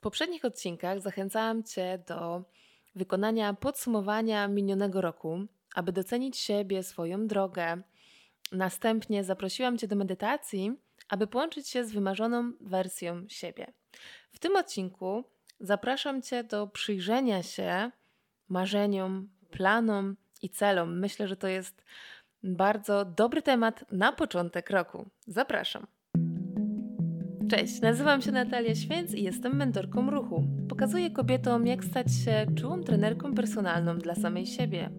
W poprzednich odcinkach zachęcałam Cię do wykonania podsumowania minionego roku, aby docenić siebie, swoją drogę. Następnie zaprosiłam Cię do medytacji, aby połączyć się z wymarzoną wersją siebie. W tym odcinku zapraszam Cię do przyjrzenia się marzeniom, planom i celom. Myślę, że to jest bardzo dobry temat na początek roku. Zapraszam. Cześć, nazywam się Natalia Święc i jestem mentorką ruchu. Pokazuję kobietom, jak stać się czułą trenerką personalną dla samej siebie.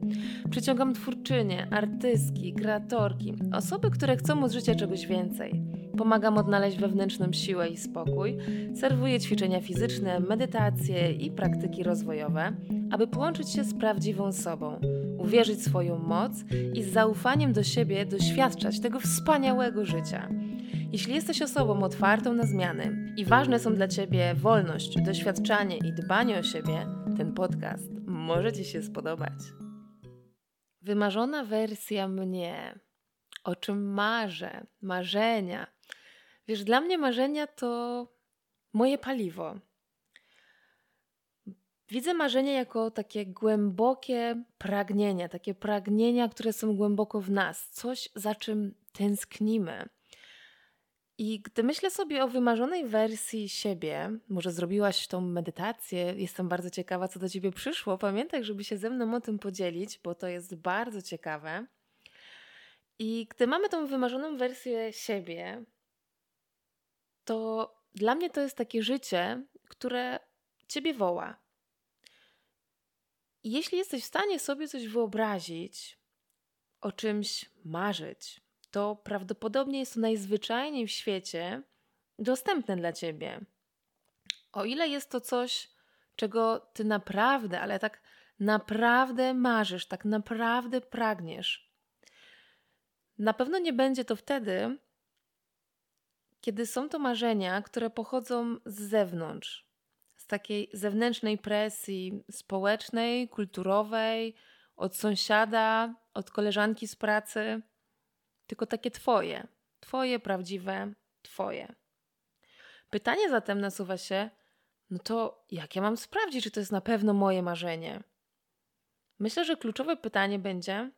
Przyciągam twórczynie, artystki, kreatorki, osoby, które chcą od życia czegoś więcej. Pomagam odnaleźć wewnętrzną siłę i spokój, serwuję ćwiczenia fizyczne, medytacje i praktyki rozwojowe, aby połączyć się z prawdziwą sobą, uwierzyć w swoją moc i z zaufaniem do siebie doświadczać tego wspaniałego życia. Jeśli jesteś osobą otwartą na zmiany i ważne są dla Ciebie wolność, doświadczanie i dbanie o siebie, ten podcast może Ci się spodobać. Wymarzona wersja mnie, o czym marzę, marzenia. Wiesz, dla mnie marzenia to moje paliwo. Widzę marzenia jako takie głębokie pragnienia, takie pragnienia, które są głęboko w nas, coś za czym tęsknimy. I gdy myślę sobie o wymarzonej wersji siebie, może zrobiłaś tą medytację, jestem bardzo ciekawa, co do ciebie przyszło. Pamiętaj, żeby się ze mną o tym podzielić, bo to jest bardzo ciekawe. I gdy mamy tą wymarzoną wersję siebie, to dla mnie to jest takie życie, które ciebie woła. I jeśli jesteś w stanie sobie coś wyobrazić, o czymś marzyć, to prawdopodobnie jest to najzwyczajniej w świecie dostępne dla ciebie. O ile jest to coś, czego ty naprawdę, ale tak naprawdę marzysz, tak naprawdę pragniesz. Na pewno nie będzie to wtedy, kiedy są to marzenia, które pochodzą z zewnątrz, z takiej zewnętrznej presji społecznej, kulturowej, od sąsiada, od koleżanki z pracy tylko takie Twoje, Twoje prawdziwe, Twoje. Pytanie zatem nasuwa się, no to jak ja mam sprawdzić, czy to jest na pewno moje marzenie? Myślę, że kluczowe pytanie będzie,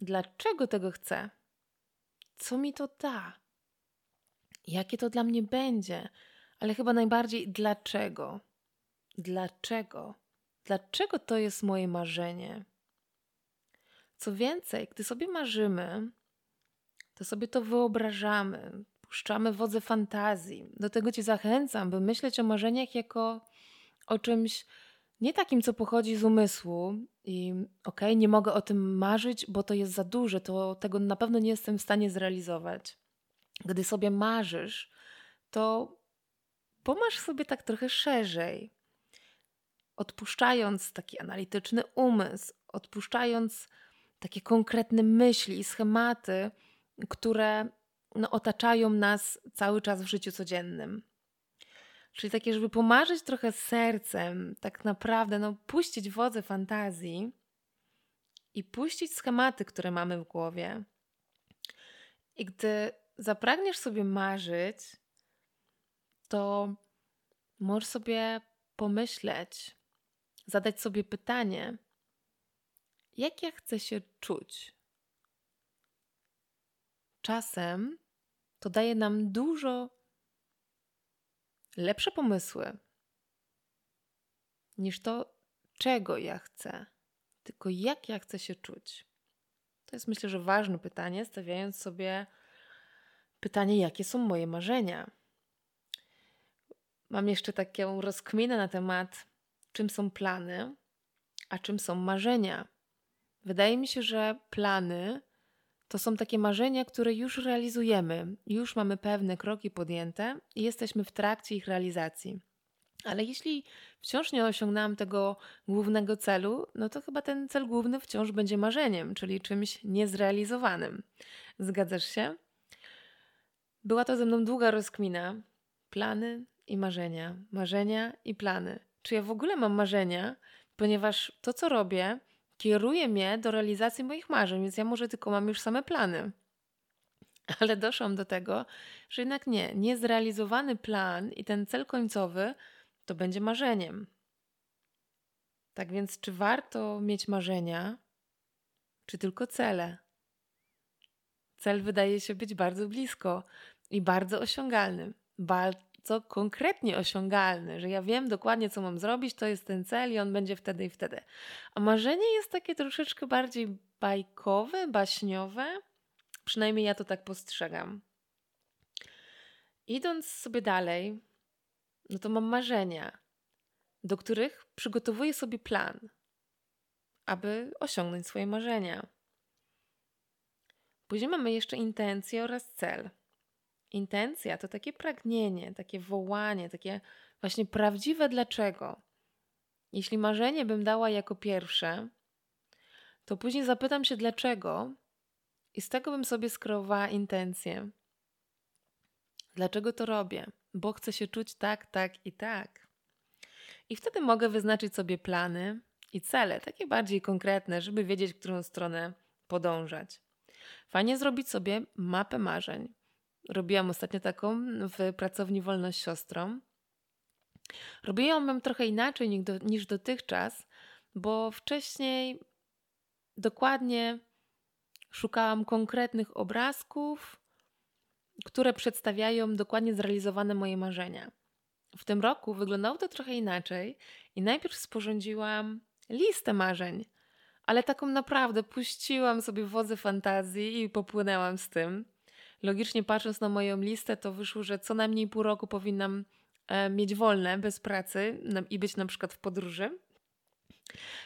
dlaczego tego chcę? Co mi to da? Jakie to dla mnie będzie? Ale chyba najbardziej dlaczego? Dlaczego? Dlaczego to jest moje marzenie? Co więcej, gdy sobie marzymy, to sobie to wyobrażamy, puszczamy wodze fantazji. Do tego Cię zachęcam, by myśleć o marzeniach jako o czymś nie takim, co pochodzi z umysłu i okej, okay, nie mogę o tym marzyć, bo to jest za duże, to tego na pewno nie jestem w stanie zrealizować. Gdy sobie marzysz, to pomasz sobie tak trochę szerzej. Odpuszczając taki analityczny umysł, odpuszczając takie konkretne myśli i schematy, które no, otaczają nas cały czas w życiu codziennym. Czyli takie, żeby pomarzyć trochę sercem, tak naprawdę, no, puścić wodze fantazji i puścić schematy, które mamy w głowie. I gdy zapragniesz sobie marzyć, to możesz sobie pomyśleć, zadać sobie pytanie, jak ja chcę się czuć czasem to daje nam dużo lepsze pomysły niż to, czego ja chcę, tylko jak ja chcę się czuć. To jest myślę, że ważne pytanie, stawiając sobie pytanie, jakie są moje marzenia. Mam jeszcze taką rozkminę na temat, czym są plany, a czym są marzenia. Wydaje mi się, że plany to są takie marzenia, które już realizujemy, już mamy pewne kroki podjęte i jesteśmy w trakcie ich realizacji. Ale jeśli wciąż nie osiągnęłam tego głównego celu, no to chyba ten cel główny wciąż będzie marzeniem, czyli czymś niezrealizowanym. Zgadzasz się? Była to ze mną długa rozkmina. Plany i marzenia, marzenia i plany. Czy ja w ogóle mam marzenia, ponieważ to, co robię, kieruje mnie do realizacji moich marzeń, więc ja może tylko mam już same plany. Ale doszłam do tego, że jednak nie, niezrealizowany plan i ten cel końcowy to będzie marzeniem. Tak więc, czy warto mieć marzenia, czy tylko cele? Cel wydaje się być bardzo blisko i bardzo osiągalny, bardzo konkretnie osiągalny, że ja wiem dokładnie, co mam zrobić, to jest ten cel i on będzie wtedy i wtedy. A marzenie jest takie troszeczkę bardziej bajkowe, baśniowe, przynajmniej ja to tak postrzegam. Idąc sobie dalej, no to mam marzenia, do których przygotowuję sobie plan, aby osiągnąć swoje marzenia. Później mamy jeszcze intencję oraz cel. Intencja to takie pragnienie, takie wołanie, takie właśnie prawdziwe dlaczego. Jeśli marzenie bym dała jako pierwsze, to później zapytam się dlaczego i z tego bym sobie skreowała intencję. Dlaczego to robię? Bo chcę się czuć tak, tak i tak. I wtedy mogę wyznaczyć sobie plany i cele, takie bardziej konkretne, żeby wiedzieć, w którą stronę podążać. Fajnie zrobić sobie mapę marzeń. Robiłam ostatnio taką w pracowni Wolność Siostrą. Robiłam ją trochę inaczej niż dotychczas, bo wcześniej dokładnie szukałam konkretnych obrazków, które przedstawiają dokładnie zrealizowane moje marzenia. W tym roku wyglądało to trochę inaczej i najpierw sporządziłam listę marzeń, ale taką naprawdę puściłam sobie wodze fantazji i popłynęłam z tym. Logicznie patrząc na moją listę, to wyszło, że co najmniej pół roku powinnam e, mieć wolne bez pracy i być na przykład w podróży.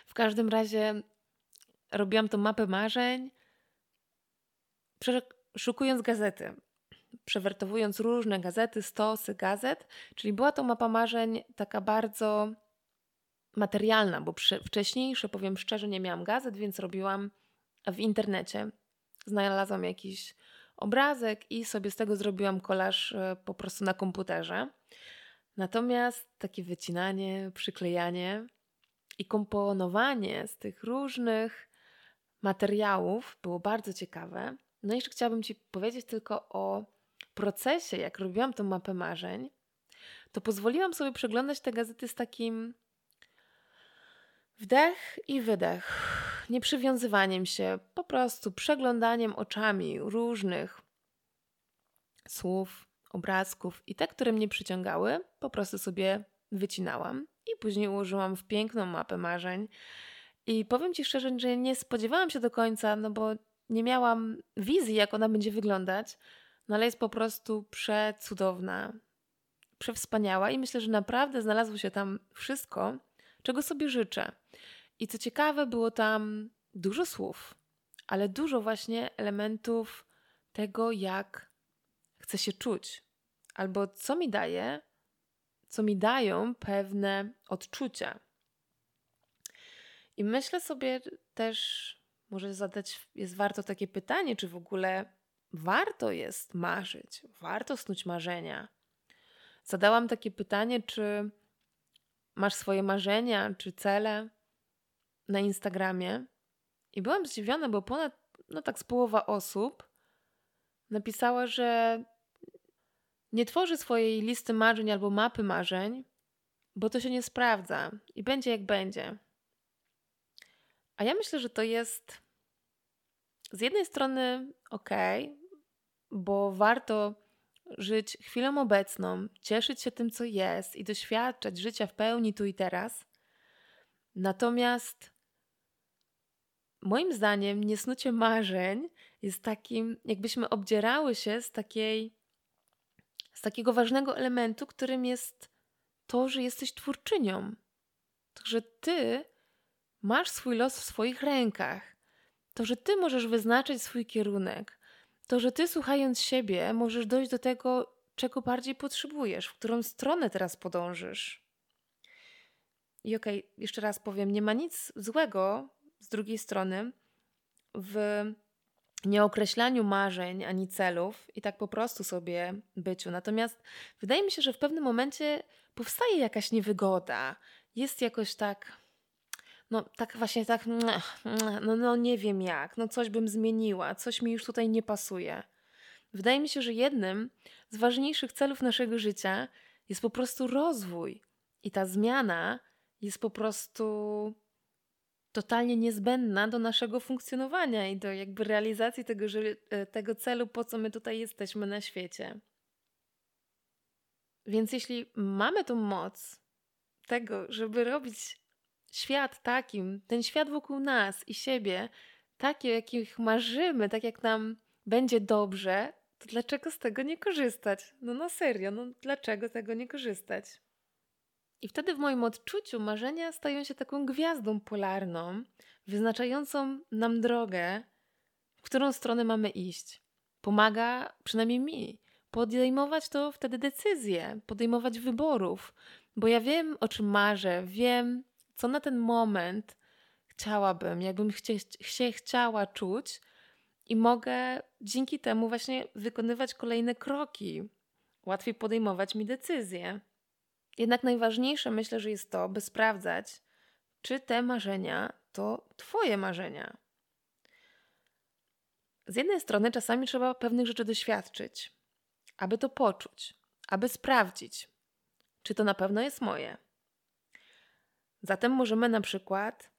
W każdym razie robiłam tą mapę marzeń, przeszukując gazety, przewertowując różne gazety, stosy gazet, czyli była to mapa marzeń taka bardzo materialna, bo wcześniejsze, powiem szczerze, nie miałam gazet, więc robiłam w internecie. Znalazłam jakiś obrazek i sobie z tego zrobiłam kolaż e, po prostu na komputerze. Natomiast takie wycinanie, przyklejanie i komponowanie z tych różnych materiałów było bardzo ciekawe. No i jeszcze chciałabym Ci powiedzieć tylko o procesie, jak robiłam tą mapę marzeń, to pozwoliłam sobie przeglądać te gazety z takim wdech i wydech, nie przywiązywaniem się, po prostu przeglądaniem oczami różnych słów, obrazków i te, które mnie przyciągały, po prostu sobie wycinałam i później ułożyłam w piękną mapę marzeń. I powiem Ci szczerze, że nie spodziewałam się do końca, no bo nie miałam wizji, jak ona będzie wyglądać, no ale jest po prostu przecudowna, przewspaniała i myślę, że naprawdę znalazło się tam wszystko, czego sobie życzę. I co ciekawe, było tam dużo słów, ale dużo właśnie elementów tego, jak chcę się czuć, albo co mi daje, co mi dają pewne odczucia. I myślę sobie też, może zadać, jest warto takie pytanie, czy w ogóle warto jest marzyć, warto snuć marzenia. Zadałam takie pytanie, czy masz swoje marzenia czy cele na Instagramie i byłam zdziwiona, bo ponad, no tak z połowa osób napisała, że nie tworzy swojej listy marzeń albo mapy marzeń, bo to się nie sprawdza i będzie jak będzie. A ja myślę, że to jest z jednej strony ok, bo warto żyć chwilą obecną, cieszyć się tym, co jest i doświadczać życia w pełni tu i teraz. Natomiast moim zdaniem niesnucie marzeń jest takim, jakbyśmy obdzierały się z takiej z takiego ważnego elementu, którym jest to, że jesteś twórczynią. Także ty masz swój los w swoich rękach. To, że ty możesz wyznaczyć swój kierunek. To, że ty słuchając siebie możesz dojść do tego, czego bardziej potrzebujesz, w którą stronę teraz podążysz. I okej, okay, jeszcze raz powiem, nie ma nic złego z drugiej strony w nieokreślaniu marzeń ani celów i tak po prostu sobie byciu. Natomiast wydaje mi się, że w pewnym momencie powstaje jakaś niewygoda. Jest jakoś tak no tak właśnie tak, no, no nie wiem jak, no coś bym zmieniła, coś mi już tutaj nie pasuje. Wydaje mi się, że jednym z ważniejszych celów naszego życia jest po prostu rozwój. I ta zmiana jest po prostu totalnie niezbędna do naszego funkcjonowania i do jakby realizacji tego, e, tego celu, po co my tutaj jesteśmy na świecie. Więc jeśli mamy tą moc tego, żeby robić świat takim, ten świat wokół nas i siebie, taki, o jakich marzymy, tak jak nam będzie dobrze, to dlaczego z tego nie korzystać? No na serio, no dlaczego tego nie korzystać? I wtedy w moim odczuciu marzenia stają się taką gwiazdą polarną, wyznaczającą nam drogę, w którą stronę mamy iść. Pomaga przynajmniej mi podejmować to wtedy decyzje, podejmować wyborów, bo ja wiem, o czym marzę, wiem, co na ten moment chciałabym, jakbym chcie, się chciała czuć, i mogę dzięki temu właśnie wykonywać kolejne kroki, łatwiej podejmować mi decyzje. Jednak najważniejsze myślę, że jest to, by sprawdzać, czy te marzenia to Twoje marzenia. Z jednej strony czasami trzeba pewnych rzeczy doświadczyć, aby to poczuć, aby sprawdzić, czy to na pewno jest moje. Zatem możemy na przykład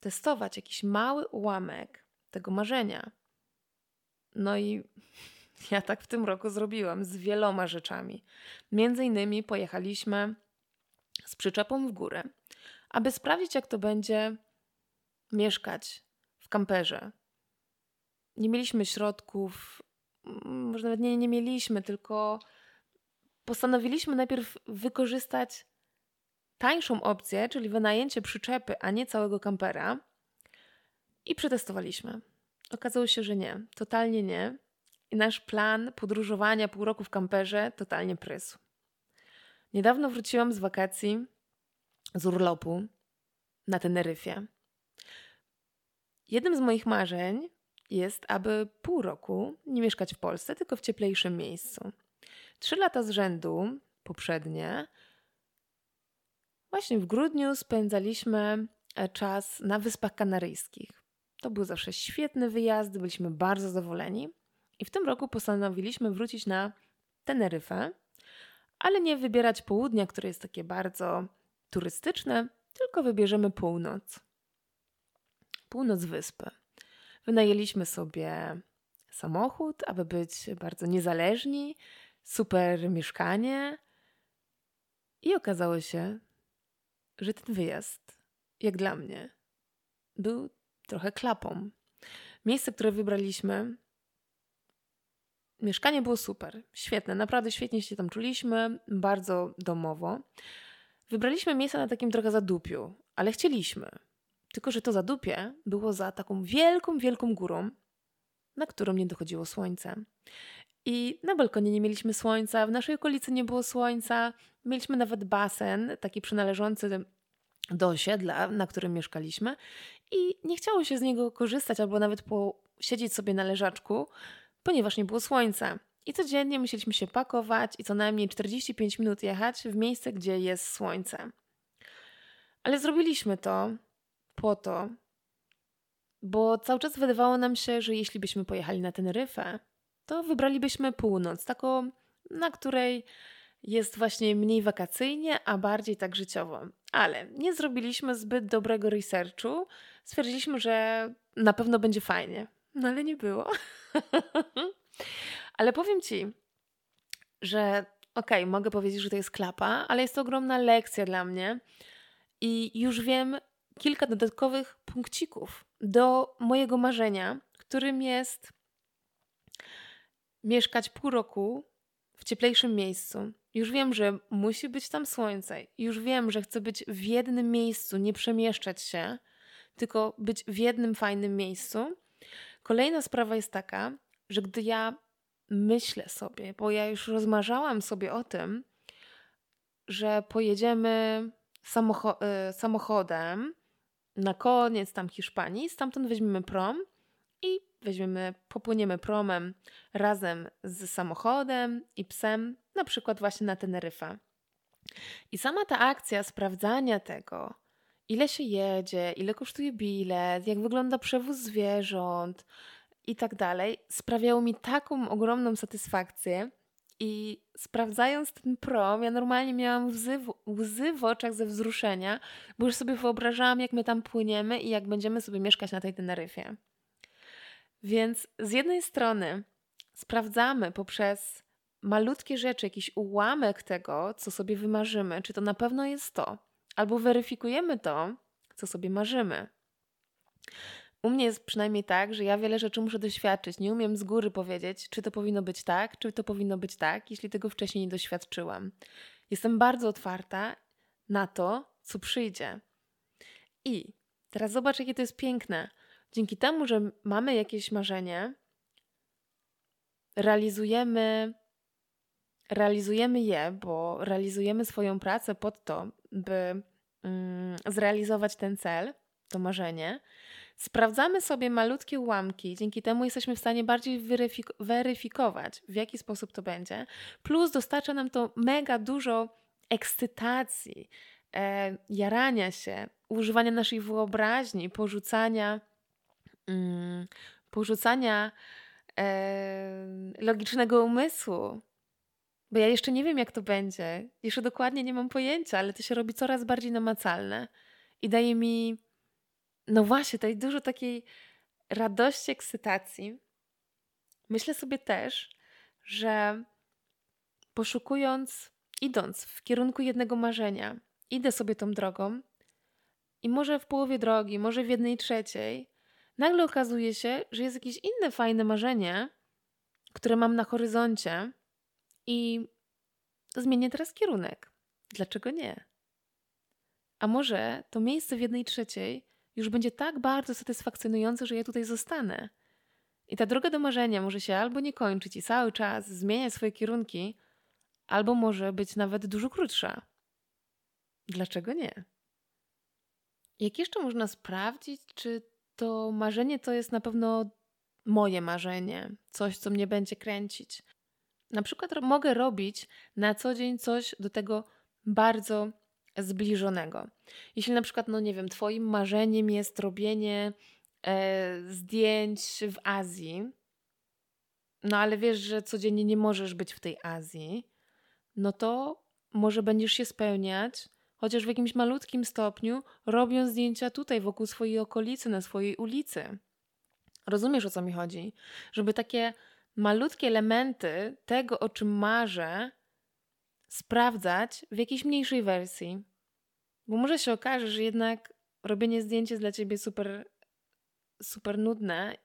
testować jakiś mały ułamek tego marzenia. No i ja tak w tym roku zrobiłam z wieloma rzeczami. Między innymi pojechaliśmy z przyczepą w górę, aby sprawdzić, jak to będzie mieszkać w kamperze. Nie mieliśmy środków, może nawet nie, nie mieliśmy, tylko postanowiliśmy najpierw wykorzystać tańszą opcję, czyli wynajęcie przyczepy, a nie całego kampera. I przetestowaliśmy. Okazało się, że nie, totalnie nie. Nasz plan podróżowania pół roku w kamperze totalnie prysł. Niedawno wróciłam z wakacji, z urlopu na Teneryfie. Jednym z moich marzeń jest, aby pół roku nie mieszkać w Polsce, tylko w cieplejszym miejscu. Trzy lata z rzędu, poprzednie, właśnie w grudniu spędzaliśmy e, czas na Wyspach Kanaryjskich. To był zawsze świetny wyjazd, byliśmy bardzo zadowoleni. I w tym roku postanowiliśmy wrócić na Teneryfę, ale nie wybierać południa, które jest takie bardzo turystyczne, tylko wybierzemy północ. Północ wyspy. Wynajęliśmy sobie samochód, aby być bardzo niezależni, super mieszkanie. I okazało się, że ten wyjazd, jak dla mnie, był trochę klapą. Miejsce, które wybraliśmy, mieszkanie było super, świetne, naprawdę świetnie się tam czuliśmy, bardzo domowo. Wybraliśmy miejsce na takim trochę zadupiu, ale chcieliśmy. Tylko, że to zadupie było za taką wielką, wielką górą, na którą nie dochodziło słońce. I na balkonie nie mieliśmy słońca, w naszej okolicy nie było słońca. Mieliśmy nawet basen, taki przynależący do osiedla, na którym mieszkaliśmy, i nie chciało się z niego korzystać albo nawet posiedzieć sobie na leżaczku, ponieważ nie było słońca. I codziennie musieliśmy się pakować i co najmniej 45 minut jechać w miejsce, gdzie jest słońce. Ale zrobiliśmy to po to, bo cały czas wydawało nam się, że jeśli byśmy pojechali na Teneryfę, to wybralibyśmy północ, taką, na której jest właśnie mniej wakacyjnie, a bardziej tak życiowo. Ale nie zrobiliśmy zbyt dobrego researchu. Stwierdziliśmy, że na pewno będzie fajnie. No ale nie było. ale powiem ci, że okej, okay, mogę powiedzieć, że to jest klapa, ale jest to ogromna lekcja dla mnie i już wiem kilka dodatkowych punkcików do mojego marzenia, którym jest mieszkać pół roku w cieplejszym miejscu. Już wiem, że musi być tam słońce. Już wiem, że chcę być w jednym miejscu, nie przemieszczać się, tylko być w jednym fajnym miejscu. Kolejna sprawa jest taka, że gdy ja myślę sobie, bo ja już rozmarzałam sobie o tym, że pojedziemy samocho y, samochodem na koniec tam Hiszpanii, stamtąd weźmiemy prom i weźmiemy, popłyniemy promem razem z samochodem i psem, na przykład właśnie na Teneryfę. I sama ta akcja sprawdzania tego, ile się jedzie, ile kosztuje bilet, jak wygląda przewóz zwierząt i tak dalej, sprawiało mi taką ogromną satysfakcję I sprawdzając ten prom, ja normalnie miałam łzy w, łzy w oczach ze wzruszenia, bo już sobie wyobrażałam, jak my tam płyniemy i jak będziemy sobie mieszkać na tej Teneryfie. Więc z jednej strony sprawdzamy poprzez malutkie rzeczy, jakiś ułamek tego, co sobie wymarzymy, czy to na pewno jest to, albo weryfikujemy to, co sobie marzymy. U mnie jest przynajmniej tak, że ja wiele rzeczy muszę doświadczyć. Nie umiem z góry powiedzieć, czy to powinno być tak, czy to powinno być tak, jeśli tego wcześniej nie doświadczyłam. Jestem bardzo otwarta na to, co przyjdzie. I teraz zobacz, jakie to jest piękne. Dzięki temu, że mamy jakieś marzenie, realizujemy, realizujemy je, bo realizujemy swoją pracę pod to, by mm, zrealizować ten cel, to marzenie. Sprawdzamy sobie malutkie ułamki, dzięki temu jesteśmy w stanie bardziej weryfik weryfikować, w jaki sposób to będzie. Plus dostarcza nam to mega dużo ekscytacji, e, jarania się, używania naszej wyobraźni, porzucania, mm, porzucania e, logicznego umysłu. Bo ja jeszcze nie wiem, jak to będzie. Jeszcze dokładnie nie mam pojęcia, ale to się robi coraz bardziej namacalne i daje mi no właśnie, tutaj dużo takiej radości, ekscytacji. Myślę sobie też, że poszukując, idąc w kierunku jednego marzenia, idę sobie tą drogą i może w połowie drogi, może w jednej trzeciej, nagle okazuje się, że jest jakieś inne fajne marzenie, które mam na horyzoncie i zmienię teraz kierunek. Dlaczego nie? A może to miejsce w jednej trzeciej już będzie tak bardzo satysfakcjonujące, że ja tutaj zostanę. I ta droga do marzenia może się albo nie kończyć i cały czas zmieniać swoje kierunki, albo może być nawet dużo krótsza. Dlaczego nie? Jak jeszcze można sprawdzić, czy to marzenie to jest na pewno moje marzenie, coś, co mnie będzie kręcić? Na przykład mogę robić na co dzień coś do tego bardzo zbliżonego. Jeśli na przykład, no nie wiem, Twoim marzeniem jest robienie e, zdjęć w Azji, no ale wiesz, że codziennie nie możesz być w tej Azji, no to może będziesz się spełniać, chociaż w jakimś malutkim stopniu, robiąc zdjęcia tutaj, wokół swojej okolicy, na swojej ulicy. Rozumiesz o co mi chodzi? Żeby takie malutkie elementy tego, o czym marzę, sprawdzać w jakiejś mniejszej wersji. Bo może się okaże, że jednak robienie zdjęć jest dla ciebie super, super nudne,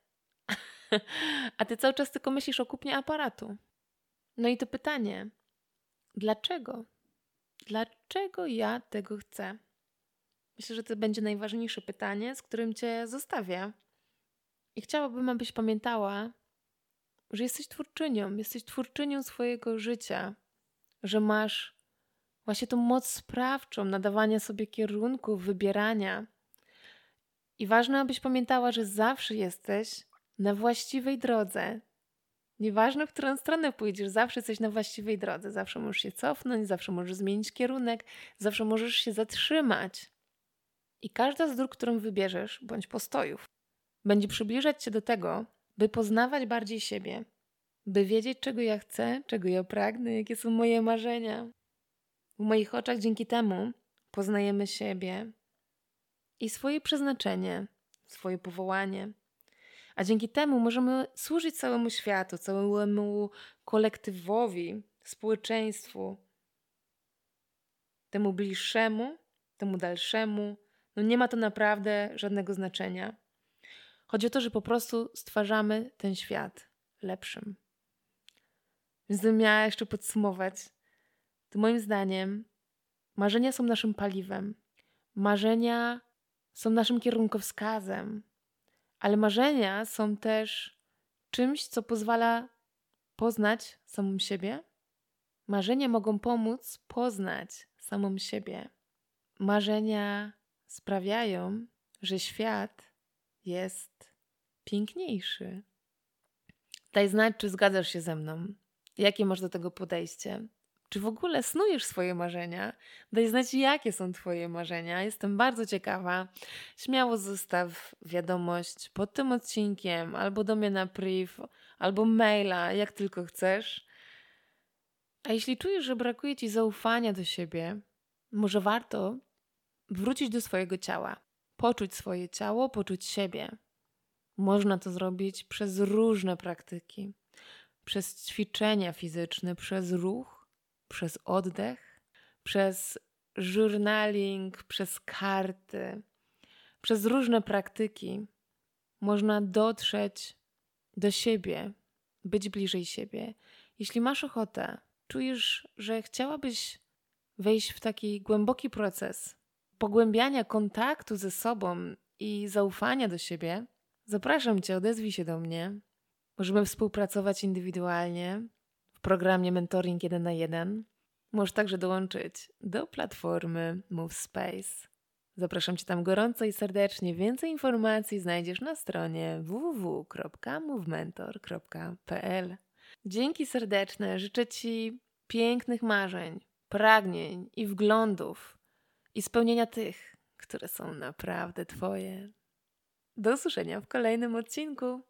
a ty cały czas tylko myślisz o kupnie aparatu. No i to pytanie, dlaczego? Dlaczego ja tego chcę? Myślę, że to będzie najważniejsze pytanie, z którym cię zostawię. I chciałabym, abyś pamiętała, że jesteś twórczynią, jesteś twórczynią swojego życia, że masz właśnie tą moc sprawczą nadawania sobie kierunków, wybierania. I ważne, abyś pamiętała, że zawsze jesteś na właściwej drodze. Nieważne, w którą stronę pójdziesz, zawsze jesteś na właściwej drodze. Zawsze możesz się cofnąć, zawsze możesz zmienić kierunek, zawsze możesz się zatrzymać. I każda z dróg, którą wybierzesz, bądź postojów, będzie przybliżać cię do tego, by poznawać bardziej siebie, by wiedzieć, czego ja chcę, czego ja pragnę, jakie są moje marzenia. W moich oczach dzięki temu poznajemy siebie i swoje przeznaczenie, swoje powołanie. A dzięki temu możemy służyć całemu światu, całemu kolektywowi, społeczeństwu, temu bliższemu, temu dalszemu. No nie ma to naprawdę żadnego znaczenia. Chodzi o to, że po prostu stwarzamy ten świat lepszym. Więc gdybym miała jeszcze podsumować, to moim zdaniem marzenia są naszym paliwem. Marzenia są naszym kierunkowskazem, ale marzenia są też czymś, co pozwala poznać samą siebie. Marzenia mogą pomóc poznać samą siebie. Marzenia sprawiają, że świat jest piękniejszy. Daj znać, czy zgadzasz się ze mną. Jakie masz do tego podejście? Czy w ogóle snujesz swoje marzenia? Daj znać, jakie są Twoje marzenia. Jestem bardzo ciekawa. Śmiało zostaw wiadomość pod tym odcinkiem, albo do mnie na priv, albo maila, jak tylko chcesz. A jeśli czujesz, że brakuje ci zaufania do siebie, może warto wrócić do swojego ciała, poczuć swoje ciało, poczuć siebie. Można to zrobić przez różne praktyki, przez ćwiczenia fizyczne, przez ruch, przez oddech, przez journaling, przez karty, przez różne praktyki. Można dotrzeć do siebie, być bliżej siebie. Jeśli masz ochotę, czujesz, że chciałabyś wejść w taki głęboki proces pogłębiania kontaktu ze sobą i zaufania do siebie, zapraszam Cię, odezwij się do mnie. Możemy współpracować indywidualnie w programie Mentoring 1 na 1. Możesz także dołączyć do platformy Move Space. Zapraszam Cię tam gorąco i serdecznie. Więcej informacji znajdziesz na stronie www.movementor.pl. Dzięki serdeczne. Życzę Ci pięknych marzeń, pragnień i wglądów i spełnienia tych, które są naprawdę Twoje. Do usłyszenia w kolejnym odcinku.